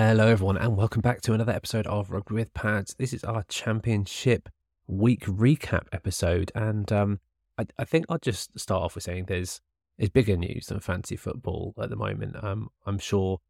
Hello, everyone, and welcome back to another episode of Rugby with Pads. This is our championship week recap episode, and um, I, I, think I'll just start off with saying there's there's bigger news than fancy football at the moment. Um, I'm sure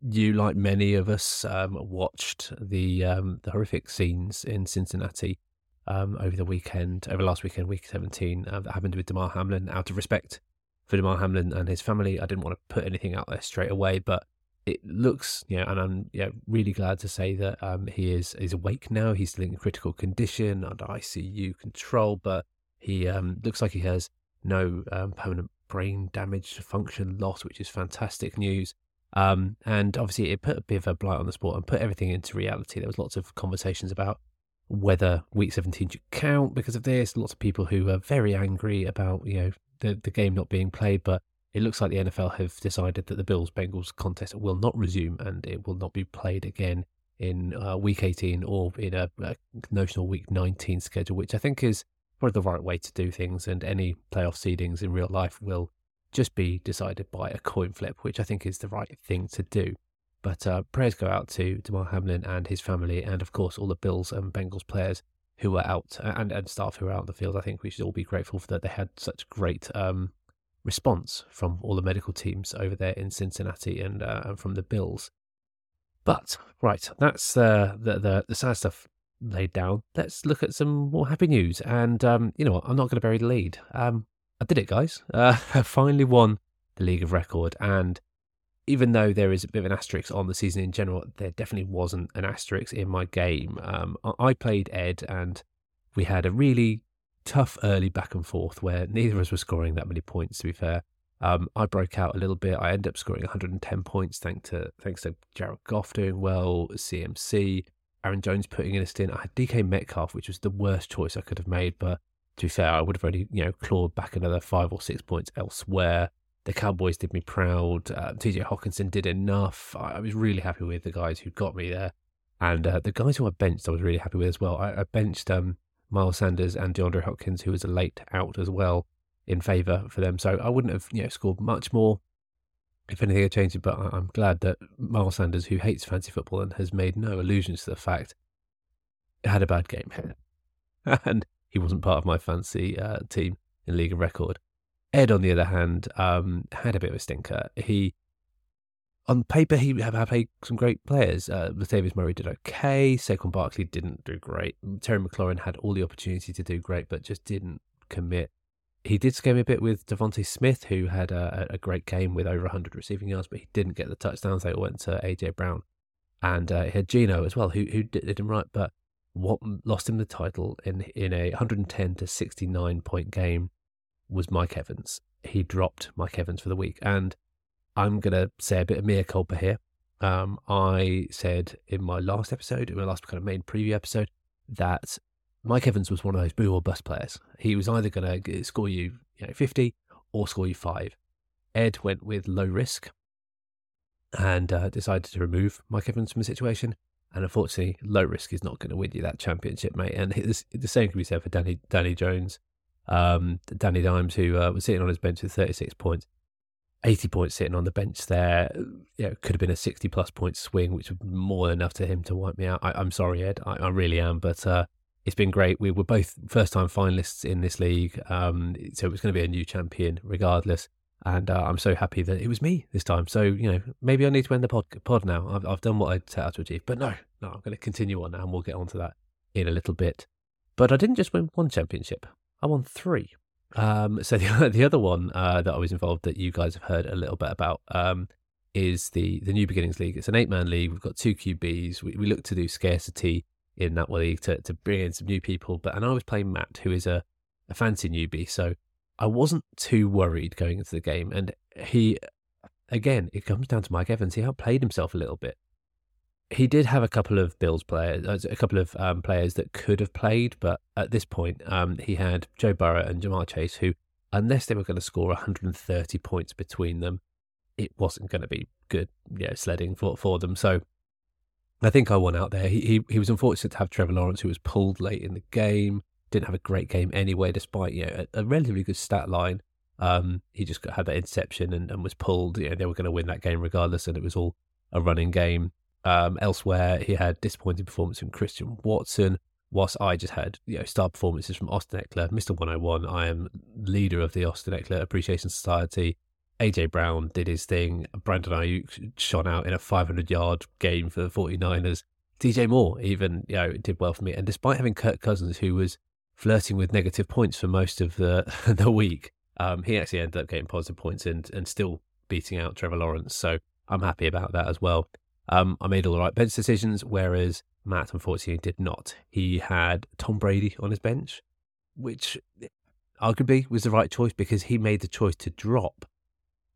you, like many of us, um, watched the um, the horrific scenes in Cincinnati um, over the weekend, over last weekend, week 17, uh, that happened with Damar Hamlin. Out of respect for Damar Hamlin and his family, I didn't want to put anything out there straight away, but it looks, you know, and I'm yeah, really glad to say that um, he is is awake now. He's still in critical condition under ICU control, but he um, looks like he has no um, permanent brain damage, function loss, which is fantastic news. Um, and obviously, it put a bit of a blight on the sport and put everything into reality. There was lots of conversations about whether Week 17 should count because of this. Lots of people who are very angry about you know the the game not being played, but it looks like the NFL have decided that the Bills Bengals contest will not resume and it will not be played again in uh, week 18 or in a, a, notional week 19 schedule, which I think is probably the right way to do things. And any playoff seedings in real life will just be decided by a coin flip, which I think is the right thing to do. But uh, prayers go out to Damar Hamlin and his family, and of course all the Bills and Bengals players who were out and, and staff who were out in the field. I think we should all be grateful for that they had such great um, response from all the medical teams over there in Cincinnati and, uh, from the Bills. But right, that's uh, the, the the sad stuff laid down. Let's look at some more happy news. And um, you know what? I'm not going to bury the lead. Um, I did it, guys. Uh, I finally won the League of Record, and even though there is a bit of an asterisk on the season in general, there definitely wasn't an asterisk in my game. Um, I played Ed, and we had a really tough early back and forth where neither of us were scoring that many points. To be fair, um, I broke out a little bit. I ended up scoring 110 points thanks to thanks to Jared Goff doing well, CMC, Aaron Jones putting in a stint. I had DK Metcalf, which was the worst choice I could have made, but to be fair, I would have only you know clawed back another five or six points elsewhere. The Cowboys did me proud. Uh, TJ Hockenson did enough. I, I, was really happy with the guys who got me there, and uh, the guys who I benched, I was really happy with as well. I, I benched um, Miles Sanders and DeAndre Hopkins, who was a late out as well, in favour for them. So I wouldn't have you know scored much more if anything had changed. But I'm glad that Miles Sanders, who hates fancy football and has made no allusions to the fact, had a bad game, and he wasn't part of my fancy uh, team in League of Record. Ed, on the other hand, um, had a bit of a stinker. He on paper, he have played some great players. Uh, Latavius Murray did okay. Saquon Barkley didn't do great. Terry McLaurin had all the opportunity to do great, but just didn't commit. He did scare me a bit with DeVonta Smith, who had a, a, great game with over 100 receiving yards, but he didn't get the touchdowns. They all went to AJ Brown, and uh, he had Geno as well, who who did him right, but what lost him the title in in a 110 to 69 point game was Mike Evans. He dropped Mike Evans for the week, and I'm going to say a bit of mea culpa here. Um, I said in my last episode, in my last kind of main preview episode, that Mike Evans was one of those boo or bust players. He was either going to score you, you know, 50 or score you five. Ed went with low risk and uh, decided to remove Mike Evans from the situation. And unfortunately, low risk is not going to win you that championship, mate. And the same can be said for Danny Danny Jones, um, Danny Dimes, who uh, was sitting on his bench with 36 points. 80 points sitting on the bench there. Yeah, could have been a 60 plus point swing, which was more than enough to him to wipe me out. I, am sorry, Ed. I, I, really am. But uh, it's been great. We were both first time finalists in this league. Um, so it was going to be a new champion regardless. And uh, I'm so happy that it was me this time. So, you know, maybe I need to end the pod, pod now. I've, I've done what I set out to achieve. But no, no, I'm going to continue on and we'll get onto that in a little bit. But I didn't just win one championship, I won three. Um, so the the other one uh, that I was involved that you guys have heard a little bit about um, is the the New Beginnings League. It's an eight man league. We've got two QBs. We, we look to do scarcity in that league to to bring in some new people. But and I was playing Matt, who is a a fancy newbie, so I wasn't too worried going into the game. And he, again, it comes down to Mike Evans. He outplayed himself a little bit he did have a couple of Bills players, uh, a couple of um, players that could have played, but at this point, um, he had Joe Burrow and Ja'Marr Chase, who, unless they were going to score 130 points between them, it wasn't going to be good, you know, sledding for for them. So, I think I won out there. He, he he was unfortunate to have Trevor Lawrence, who was pulled late in the game. Didn't have a great game anyway, despite you know a, a relatively good stat line. Um, he just had that interception and, and was pulled. You know, they were going to win that game regardless, and it was all a running game. Um, elsewhere, he had disappointing performance from Christian Watson. Whilst I just had you know star performances from Austin Ekeler, Mr. 101. I am leader of the Austin Ekeler Appreciation Society. AJ Brown did his thing. Brandon Aiyuk shone out in a 500 yard game for the 49ers. DJ Moore even you know did well for me. And despite having Kirk Cousins, who was flirting with negative points for most of the the week, um, he actually ended up getting positive points and and still beating out Trevor Lawrence. So I'm happy about that as well. Um, I made all the right bench decisions, whereas Matt unfortunately did not. He had Tom Brady on his bench, which arguably was the right choice because he made the choice to drop,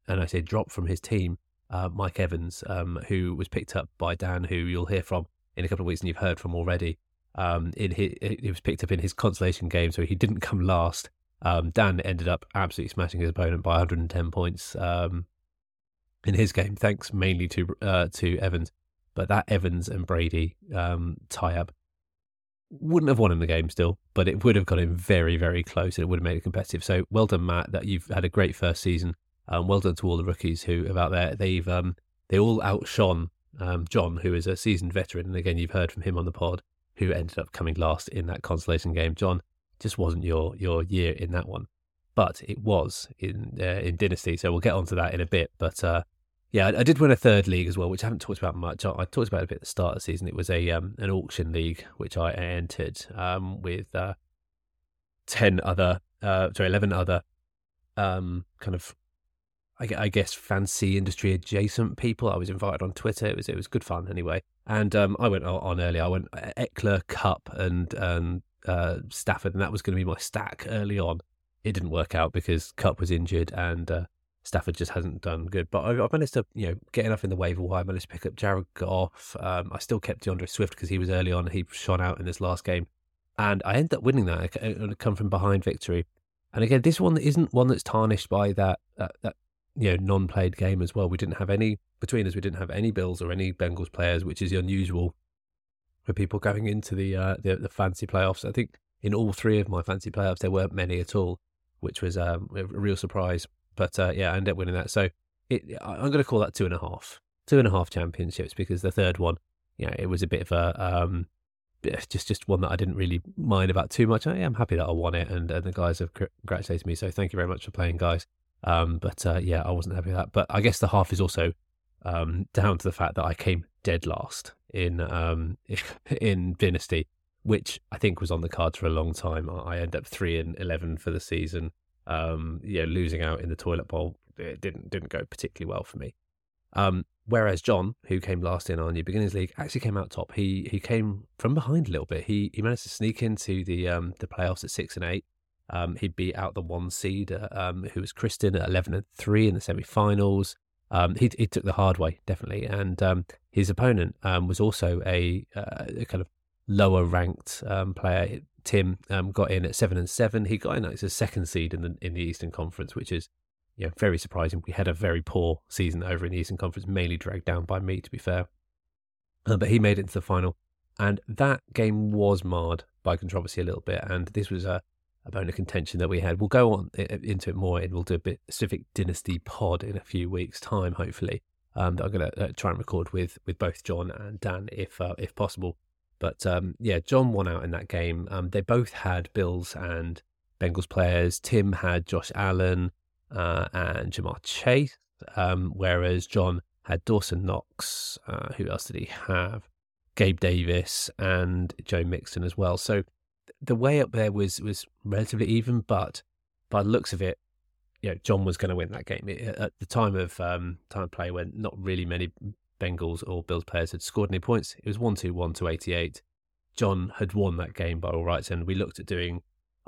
and I say drop from his team, uh, Mike Evans, um, who was picked up by Dan, who you'll hear from in a couple of weeks and you've heard from already. Um, in he was picked up in his consolation game, so he didn't come last. Um, Dan ended up absolutely smashing his opponent by 110 points um, in his game, thanks mainly to uh, to Evans. But that Evans and Brady um, tie up wouldn't have won in the game still, but it would have got him very, very close and it would have made it competitive. So well done, Matt, that you've had a great first season. Um, well done to all the rookies who have out there. They've um, they all outshone um, John, who is a seasoned veteran, and again you've heard from him on the pod, who ended up coming last in that consolation game. John just wasn't your your year in that one, but it was in uh, in Dynasty. So we'll get onto that in a bit. But uh, yeah, I, I, did win a third league as well, which I haven't talked about much. I, I talked about it a bit at the start of the season. It was a um, an auction league which I entered um, with uh, ten other, uh, sorry, eleven other um, kind of I, guess fancy industry adjacent people. I was invited on Twitter. It was it was good fun anyway. And um, I went on early. I went uh, Kupp and and uh, Stafford, and that was going to be my stack early on. It didn't work out because Kupp was injured and uh, Stafford just hasn't done good. But I, I, managed to you know get enough in the waiver wire. I managed to pick up Jared Goff. Um, I still kept D'Andre Swift because he was early on. He shone out in this last game, and I ended up winning that. I, come from behind victory. And again, this one isn't one that's tarnished by that, that, that you know non-played game as well. We didn't have any between us. We didn't have any Bills or any Bengals players, which is unusual for people going into the uh, the, the fancy playoffs. I think in all three of my fancy playoffs there weren't many at all, which was um, a real surprise. But uh, yeah, I ended up winning that. So it, I'm going to call that two and a half, two and a half championships because the third one, yeah, it was a bit of a um, just just one that I didn't really mind about too much. I am happy that I won it, and, and the guys have congratulated me. So thank you very much for playing, guys. Um, but uh, yeah, I wasn't happy with that. But I guess the half is also um, down to the fact that I came dead last in um, in Dynasty, which I think was on the cards for a long time. I end up three and eleven for the season. Um, yeah, losing out in the toilet bowl it didn't didn't go particularly well for me. Um, whereas John, who came last in our new beginners league, actually came out top. He he came from behind a little bit. He he managed to sneak into the um, the playoffs at six and eight. Um, he beat out the one seed, um, who was Kristen at 11 and 3 in the semi finals. Um, he, he took the hard way, definitely. And um, his opponent um, was also a, uh, a, kind of lower ranked um, player. Tim got in at 7 and 7. He got in as a second seed in the, in the Eastern Conference, which is yeah, very surprising. We had a very poor season over in the Eastern Conference, mainly dragged down by me, to be fair. Uh, but he made it into the final. And that game was marred by controversy a little bit. And this was a a bone of contention that we had. We'll go on into it more and we'll do a bit specific dynasty pod in a few weeks' time, hopefully. Um, that I'm going to uh, try and record with with both John and Dan if uh, if possible. But um, yeah, John won out in that game. Um, they both had Bills and Bengals players. Tim had Josh Allen uh, and Ja'Marr Chase, um, whereas John had Dawson Knox. Uh, who else did he have? Gabe Davis and Joe Mixon as well. So the way up there was was relatively even, but by the looks of it, you know, John was going to win that game it, at the time of um, time of play when not really many Bengals or Bills players had scored any points. It was one two one to eighty eight. John had won that game by all rights, and we looked at doing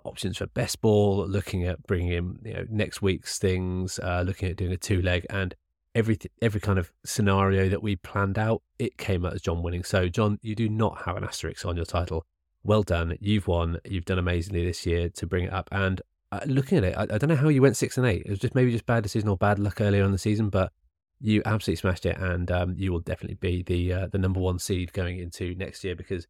options for best ball, looking at bringing in you know next week's things, uh, looking at doing a two leg, and every every kind of scenario that we planned out, it came out as John winning. So John, you do not have an asterisk on your title well done. You've won. You've done amazingly this year to bring it up. And uh, looking at it, I, I, don't know how you went six and eight. It was just maybe just bad decision or bad luck earlier in the season, but you absolutely smashed it, and um, you will definitely be the uh, the number one seed going into next year because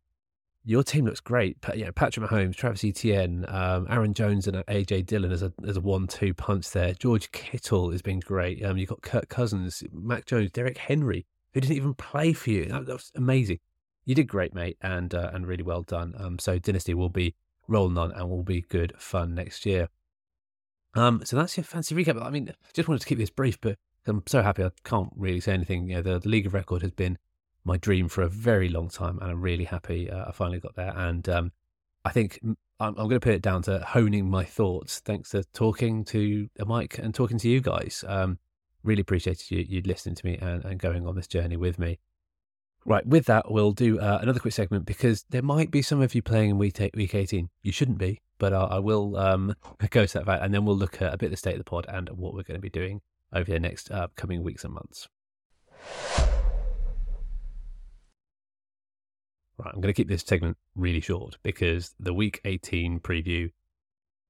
your team looks great. You know, Patrick Mahomes, Travis Etienne, um, Aaron Jones, and AJ Dillon as a as a one-two punch there. George Kittle has been great. Um, you've got Kirk Cousins, Mac Jones, Derek Henry. who didn't even play for you. That, that was amazing. You did great, mate, and uh, and really well done. Um, so Dynasty will be rolling on and will be good fun next year. Um, so that's your fancy recap. I mean, just wanted to keep this brief, but I'm so happy I can't really say anything. You know, the, the League of Record has been my dream for a very long time, and I'm really happy uh, I finally got there. And um, I think I'm, I'm going to put it down to honing my thoughts, thanks to talking to a mic and talking to you guys. Um, really appreciated you, you listening to me and, and going on this journey with me. Right, with that, we'll do uh, another quick segment because there might be some of you playing in week, week 18. You shouldn't be, but I, I will um, go to that fact, and then we'll look at a bit of the state of the pod and what we're going to be doing over the next uh, coming weeks and months. Right, I'm going to keep this segment really short because the week 18 preview,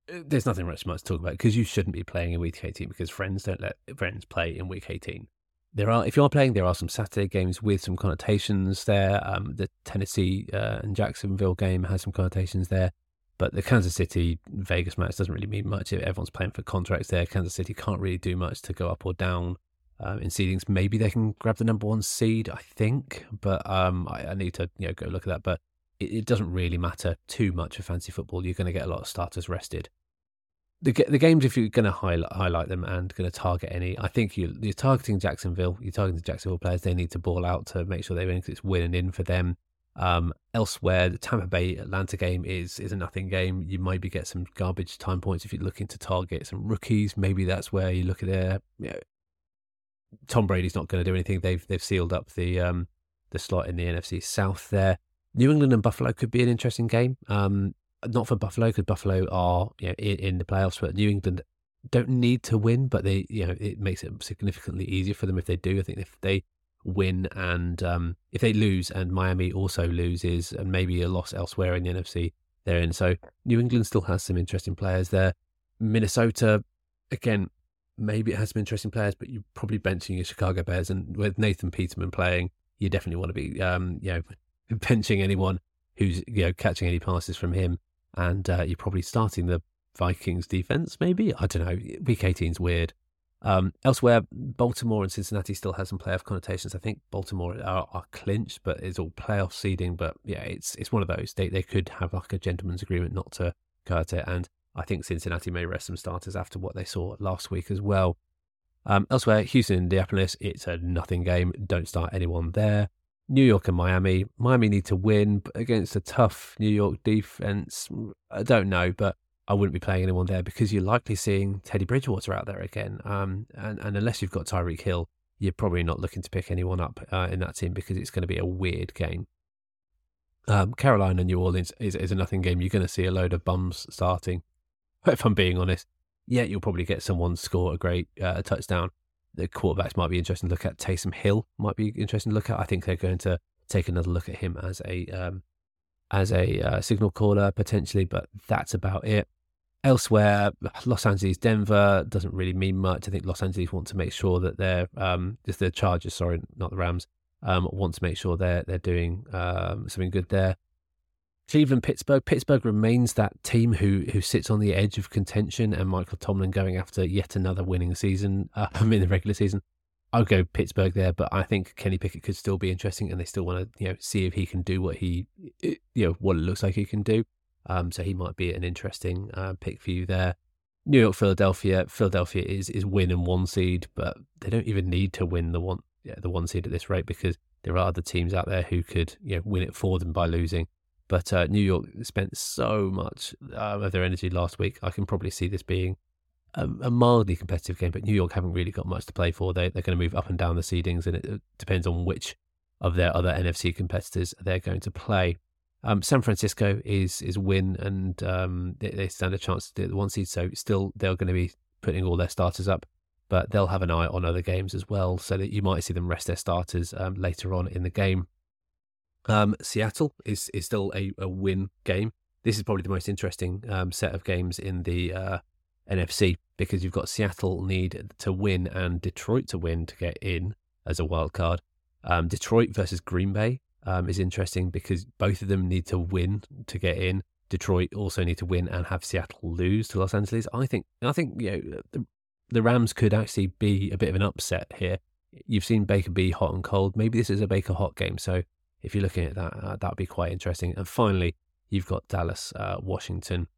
there's nothing much much to talk about because you shouldn't be playing in week 18 because friends don't let friends play in week 18. There are, if you are playing, there are some Saturday games with some connotations there. Um, the Tennessee uh, and Jacksonville game has some connotations there, but the Kansas City Vegas match doesn't really mean much. Everyone's playing for contracts there. Kansas City can't really do much to go up or down um, in seedings. Maybe they can grab the number one seed, I think, but um, I, I, need to you know go look at that. But it, it doesn't really matter too much for fancy football. You're going to get a lot of starters rested the the games if you're going to highlight highlight them and going to target any, I think you you're targeting Jacksonville. You're targeting the Jacksonville players. They need to ball out to make sure they win because it's winning in for them. Um, elsewhere, the Tampa Bay Atlanta game is is a nothing game. You maybe get some garbage time points if you're looking to target some rookies. Maybe that's where you look at it. You know, Tom Brady's not going to do anything. They've they've sealed up the um the slot in the NFC South there. New England and Buffalo could be an interesting game. Um, not for Buffalo because Buffalo are you know, in, in, the playoffs, but New England don't need to win, but they you know it makes it significantly easier for them if they do. I think if they win and um, if they lose and Miami also loses and maybe a loss elsewhere in the NFC they're in. So New England still has some interesting players there. Minnesota again maybe it has some interesting players, but you're probably benching your Chicago Bears and with Nathan Peterman playing, you definitely want to be um, you know benching anyone who's you know catching any passes from him and uh, you're probably starting the Vikings defense, maybe. I don't know. Week 18 is weird. Um, elsewhere, Baltimore and Cincinnati still has some playoff connotations. I think Baltimore are, are, clinched, but it's all playoff seeding. But yeah, it's it's one of those. They they could have like a gentleman's agreement not to cut it, and I think Cincinnati may rest some starters after what they saw last week as well. Um, elsewhere, Houston, Indianapolis, it's a nothing game. Don't start anyone there. New York and Miami. Miami need to win against a tough New York defense. I don't know, but I wouldn't be playing anyone there because you're likely seeing Teddy Bridgewater out there again. Um, and, and unless you've got Tyreek Hill, you're probably not looking to pick anyone up uh, in that team because it's going to be a weird game. Um, Carolina, New Orleans is, is a nothing game. You're going to see a load of bums starting. If I'm being honest, yeah, you'll probably get someone score a great uh, touchdown the quarterbacks might be interesting to look at. Taysom Hill might be interesting to look at. I think they're going to take another look at him as a um, as a uh, signal caller potentially, but that's about it. Elsewhere, Los Angeles, Denver doesn't really mean much. I think Los Angeles want to make sure that they're um, just the Chargers, sorry, not the Rams, um, want to make sure they're they're doing um, something good there. Cleveland, Pittsburgh. Pittsburgh remains that team who who sits on the edge of contention, and Michael Tomlin going after yet another winning season. Uh, I mean, the regular season. I'll go Pittsburgh there, but I think Kenny Pickett could still be interesting, and they still want to you know see if he can do what he you know what it looks like he can do. Um, so he might be an interesting uh, pick for you there. New York, Philadelphia. Philadelphia is is win and one seed, but they don't even need to win the one yeah, the one seed at this rate because there are other teams out there who could you know win it for them by losing. But uh, New York spent so much uh, of their energy last week. I can probably see this being a, a, mildly competitive game, but New York haven't really got much to play for. They, they're going to move up and down the seedings, and it depends on which of their other NFC competitors they're going to play. Um, San Francisco is is win, and um, they, they, stand a chance to do the one seed. So still, they're going to be putting all their starters up, but they'll have an eye on other games as well, so that you might see them rest their starters um, later on in the game. Um, Seattle is is still a, a win game. This is probably the most interesting um, set of games in the uh, NFC because you've got Seattle need to win and Detroit to win to get in as a wild card. Um, Detroit versus Green Bay um, is interesting because both of them need to win to get in. Detroit also need to win and have Seattle lose to Los Angeles. I think I think you know the, the Rams could actually be a bit of an upset here you've seen Baker be hot and cold. Maybe this is a Baker hot game. So if you're looking at that, uh, that would be quite interesting. And finally, you've got Dallas, uh, Washington.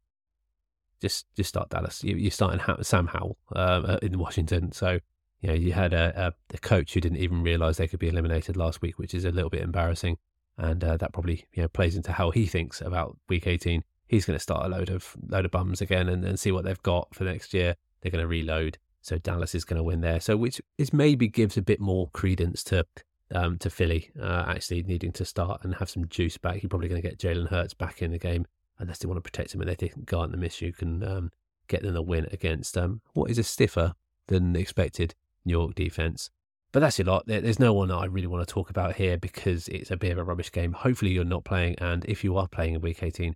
Just just start Dallas. You, are starting Sam Howell um, in Washington. So you know you had a, a, a coach who didn't even realize they could be eliminated last week, which is a little bit embarrassing. And uh, that probably you know plays into how he thinks about Week 18. He's going to start a load of load of bums again and, and see what they've got for next year. They're going to reload. So Dallas is going to win there. So which is maybe gives a bit more credence to um, to Philly uh, actually needing to start and have some juice back. You're probably going to get Jalen Hurts back in the game unless they want to protect him and they think Gardner Minshew can um, get them a win against um, what is a stiffer than expected New York defense. But that's a lot. There's no one I really want to talk about here because it's a bit of a rubbish game. Hopefully, you're not playing. And if you are playing in week 18,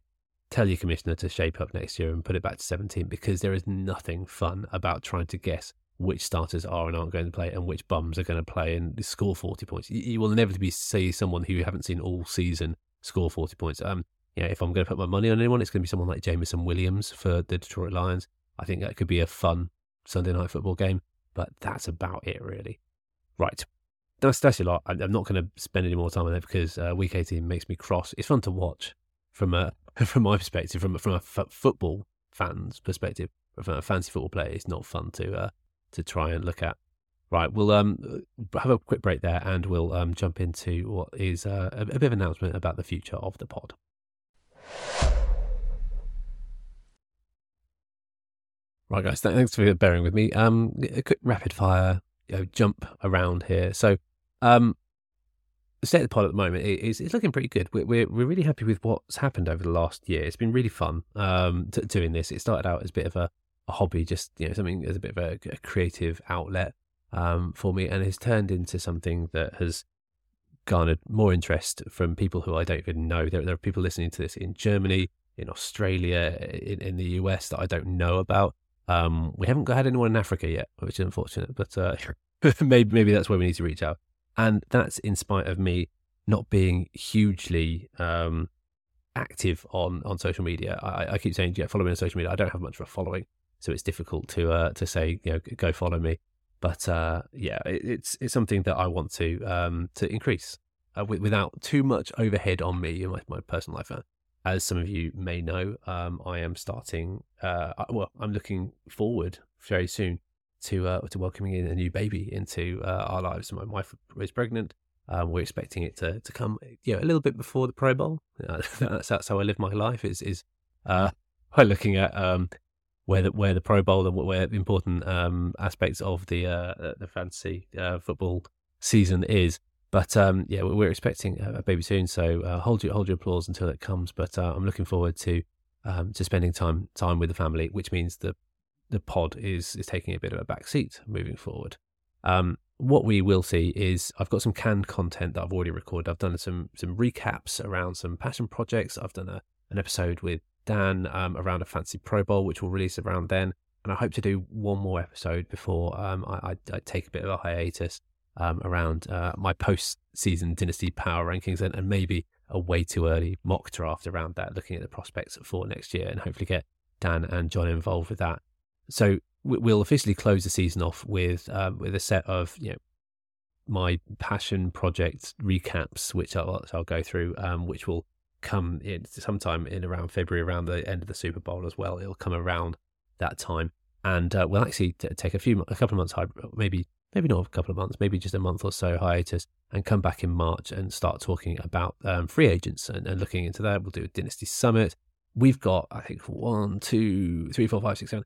tell your commissioner to shape up next year and put it back to 17 because there is nothing fun about trying to guess which starters are and aren't going to play and which bums are going to play and score 40 points. You, will inevitably see someone who you haven't seen all season score 40 points. Um, if I'm going to put my money on anyone, it's going to be someone like Jameson Williams for the Detroit Lions. I think that could be a fun Sunday night football game, but that's about it, really. Right. That's, that's a lot. I'm not going to spend any more time on it because uh, week 18 makes me cross. It's fun to watch from a from my perspective, from from a f- football fan's perspective, from a fancy football player, it's not fun to uh, to try and look at. Right, we'll um have a quick break there, and we'll um jump into what is uh, a, a bit of announcement about the future of the pod. Right, guys, thanks for bearing with me. Um, a quick rapid fire you know, jump around here. So, um, the state of the pod at the moment is it's looking pretty good. We're, we're, really happy with what's happened over the last year. It's been really fun um, t- doing this. It started out as a bit of a, a hobby, just you know something as a bit of a, a creative outlet um, for me, and has turned into something that has garnered more interest from people who I don't even know. There, there are people listening to this in Germany, in Australia, in, in the US that I don't know about. Um, we haven't had anyone in Africa yet, which is unfortunate, but uh, maybe maybe that's where we need to reach out and that's in spite of me not being hugely um, active on on social media. I, I, keep saying, yeah, follow me on social media. I don't have much of a following, so it's difficult to uh, to say, you know, go follow me. But uh, yeah, it, it's it's something that I want to um, to increase uh, without too much overhead on me in my, my personal life. As some of you may know, um, I am starting. Uh, well, I'm looking forward very soon to uh, to welcoming in a new baby into uh, our lives. My wife is pregnant. Um, we're expecting it to to come, you know, a little bit before the Pro Bowl. Uh, that's that's how I live my life. Is is uh, by looking at um, where the where the Pro Bowl and where important um, aspects of the uh, the fantasy football season is. But um, yeah, we're expecting a baby soon, so uh, hold your hold your applause until it comes. But uh, I'm looking forward to um, to spending time time with the family, which means the the pod is is taking a bit of a back seat moving forward. Um, what we will see is I've got some canned content that I've already recorded. I've done some some recaps around some passion projects. I've done a, an episode with Dan um, around a fancy Pro Bowl, which will release around then. And I hope to do one more episode before um, I, I, I, take a bit of a hiatus um, around uh, my post-season Dynasty Power rankings and, and maybe a way too early mock draft around that, looking at the prospects for next year and hopefully get Dan and John involved with that. So we'll officially close the season off with um, with a set of you know my passion project recaps, which I'll, I'll go through, um, which will come in sometime in around February, around the end of the Super Bowl as well. It'll come around that time, and uh, we'll actually t- take a few, a couple of months, maybe maybe not a couple of months, maybe just a month or so hiatus, and come back in March and start talking about um, free agents and, and, looking into that. We'll do a Dynasty Summit. We've got, I think, one, two, three, four, five, six, seven,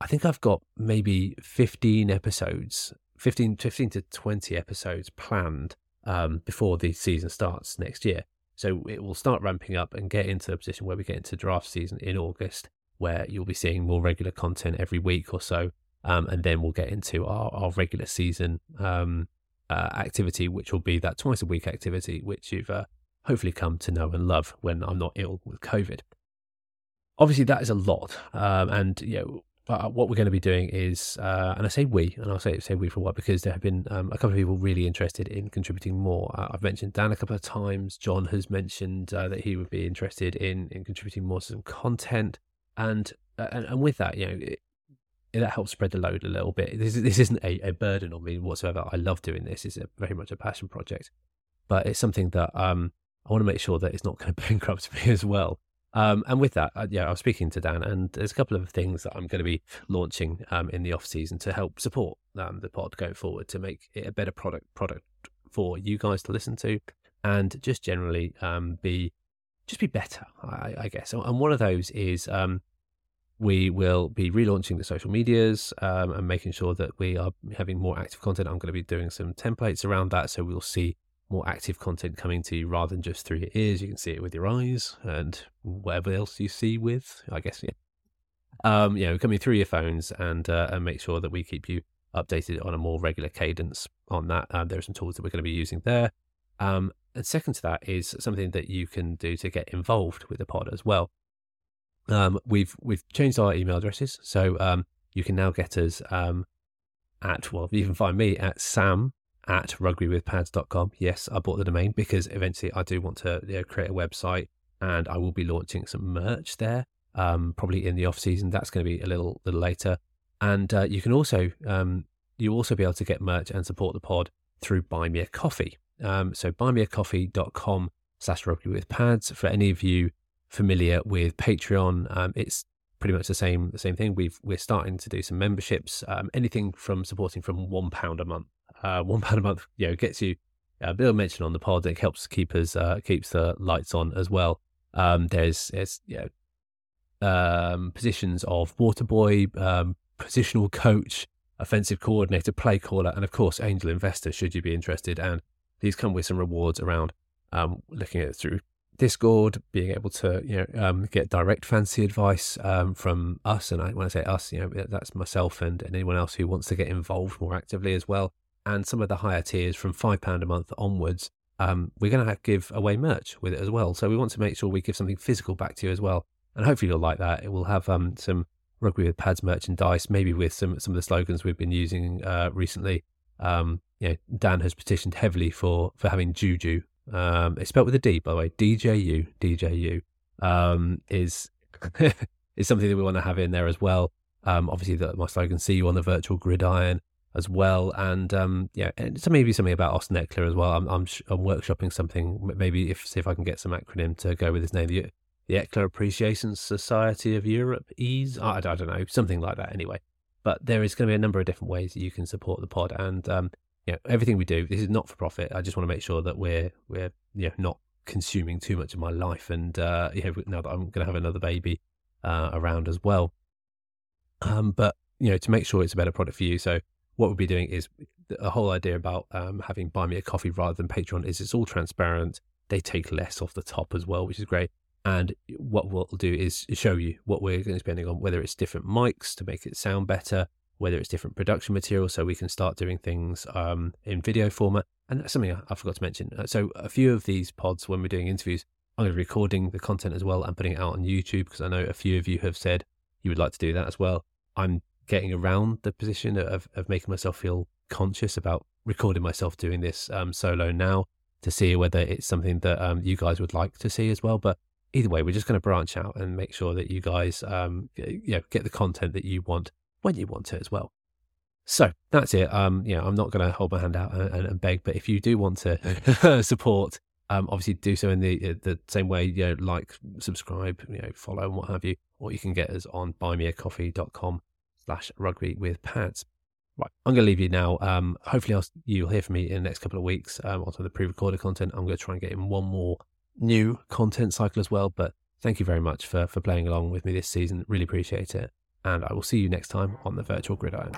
I think I've got maybe 15 episodes, 15, 15 to 20 episodes planned um, before the season starts next year. So it will start ramping up and get into a position where we get into draft season in August, where you'll be seeing more regular content every week or so. Um, and then we'll get into our, our regular season um, uh, activity, which will be that twice a week activity, which you've uh, hopefully come to know and love when I'm not ill with COVID. Obviously, that is a lot. Um, and, you know, uh, what we're going to be doing is, uh, and I say we, and I'll say say we for what because there have been um, a couple of people really interested in contributing more. Uh, I've mentioned Dan a couple of times. John has mentioned uh, that he would be interested in in contributing more to some content, and uh, and, and with that, you know, that helps spread the load a little bit. This, this isn't a, a burden on me whatsoever. I love doing this. It's a, very much a passion project, but it's something that um, I want to make sure that it's not going to bankrupt me as well. Um, and with that, uh, yeah, I was speaking to Dan, and there's a couple of things that I'm going to be launching um, in the off season to help support um, the pod going forward to make it a better product product for you guys to listen to, and just generally um, be just be better, I, I, guess. And one of those is um, we will be relaunching the social medias um, and making sure that we are having more active content. I'm going to be doing some templates around that, so we'll see more active content coming to you rather than just through your ears. You can see it with your eyes and whatever else you see with, I guess, yeah. Um, you know, coming through your phones and uh, and make sure that we keep you updated on a more regular cadence on that. Um, there are some tools that we're going to be using there. Um, and second to that is something that you can do to get involved with the pod as well. Um, we've we've changed our email addresses, so um, you can now get us um, at well, you can find me at sam at rugbywithpads.com. Yes, I bought the domain because eventually I do want to you know, create a website and I will be launching some merch there, um, probably in the off season. That's going to be a little little later. And uh, you can also um, you also be able to get merch and support the pod through Buy Me a Coffee. Um, so buymeacoffee.com slash rugby with pads. For any of you familiar with Patreon, um, it's pretty much the same the same thing. We've we're starting to do some memberships. Um, anything from supporting from one pound a month uh, one pound a month, you know, gets you a bit of mention on the pod. It helps keep us uh, keeps the lights on as well. Um, there's there's you know, um, positions of water boy, um, positional coach, offensive coordinator, play caller, and of course angel investor. Should you be interested, and these come with some rewards around um, looking at it through Discord, being able to you know um, get direct fancy advice um, from us, and I, when I say us, you know that's myself and, and anyone else who wants to get involved more actively as well and some of the higher tiers from £5 a month onwards, um, we're going to give away merch with it as well. So we want to make sure we give something physical back to you as well. And hopefully you'll like that. It will have um, some rugby with pads merchandise, maybe with some, some of the slogans we've been using uh, recently. Um, you know, Dan has petitioned heavily for, for having Juju. Um, it's spelled with a D, by the way. DJU, DJU um, is is something that we want to have in there as well. Um, obviously, the, my slogan, see you on the virtual gridiron as well. And um, yeah, so maybe something about Austin Ekeler as well. I'm, I'm, I'm workshopping something. Maybe if see if I can get some acronym to go with his name. The, the Ekeler Appreciation Society of Europe, EASE. I, I don't know, something like that. Anyway, but there is going to be a number of different ways that you can support the pod, and um, know, everything we do. This is not for profit. I just want to make sure that we're we're you know, not consuming too much of my life, and uh, know, now that I'm going to have another baby uh, around as well. Um, but you know, to make sure it's a better product for you. So what we'll be doing is the whole idea about um, having buy me a coffee rather than Patreon is it's all transparent. They take less off the top as well, which is great. And what we'll do is show you what we're going to be spending on, whether it's different mics to make it sound better, whether it's different production material, so we can start doing things um, in video format. And that's something I, forgot to mention. Uh, so a few of these pods, when we're doing interviews, I'm going to be recording the content as well and putting it out on YouTube because I know a few of you have said you would like to do that as well. I'm getting around the position of, of making myself feel conscious about recording myself doing this um, solo now to see whether it's something that um, you guys would like to see as well. But either way, we're just going to branch out and make sure that you guys um, you know, get the content that you want when you want to as well. So that's it. Um, know, I'm not going to hold my hand out and, and, beg, but if you do want to support, um, obviously do so in the the same way. You know, like, subscribe, you know, follow, and what have you. Or you can get us on buymeacoffee.com slash rugby with pads. Right, I'm going to leave you now. Um, hopefully, I'll, you'll hear from me in the next couple of weeks um, the pre-recorded content. I'm going to try and get in one more new content cycle as well. But thank you very much for for playing along with me this season. Really appreciate it, and I will see you next time on the virtual gridiron.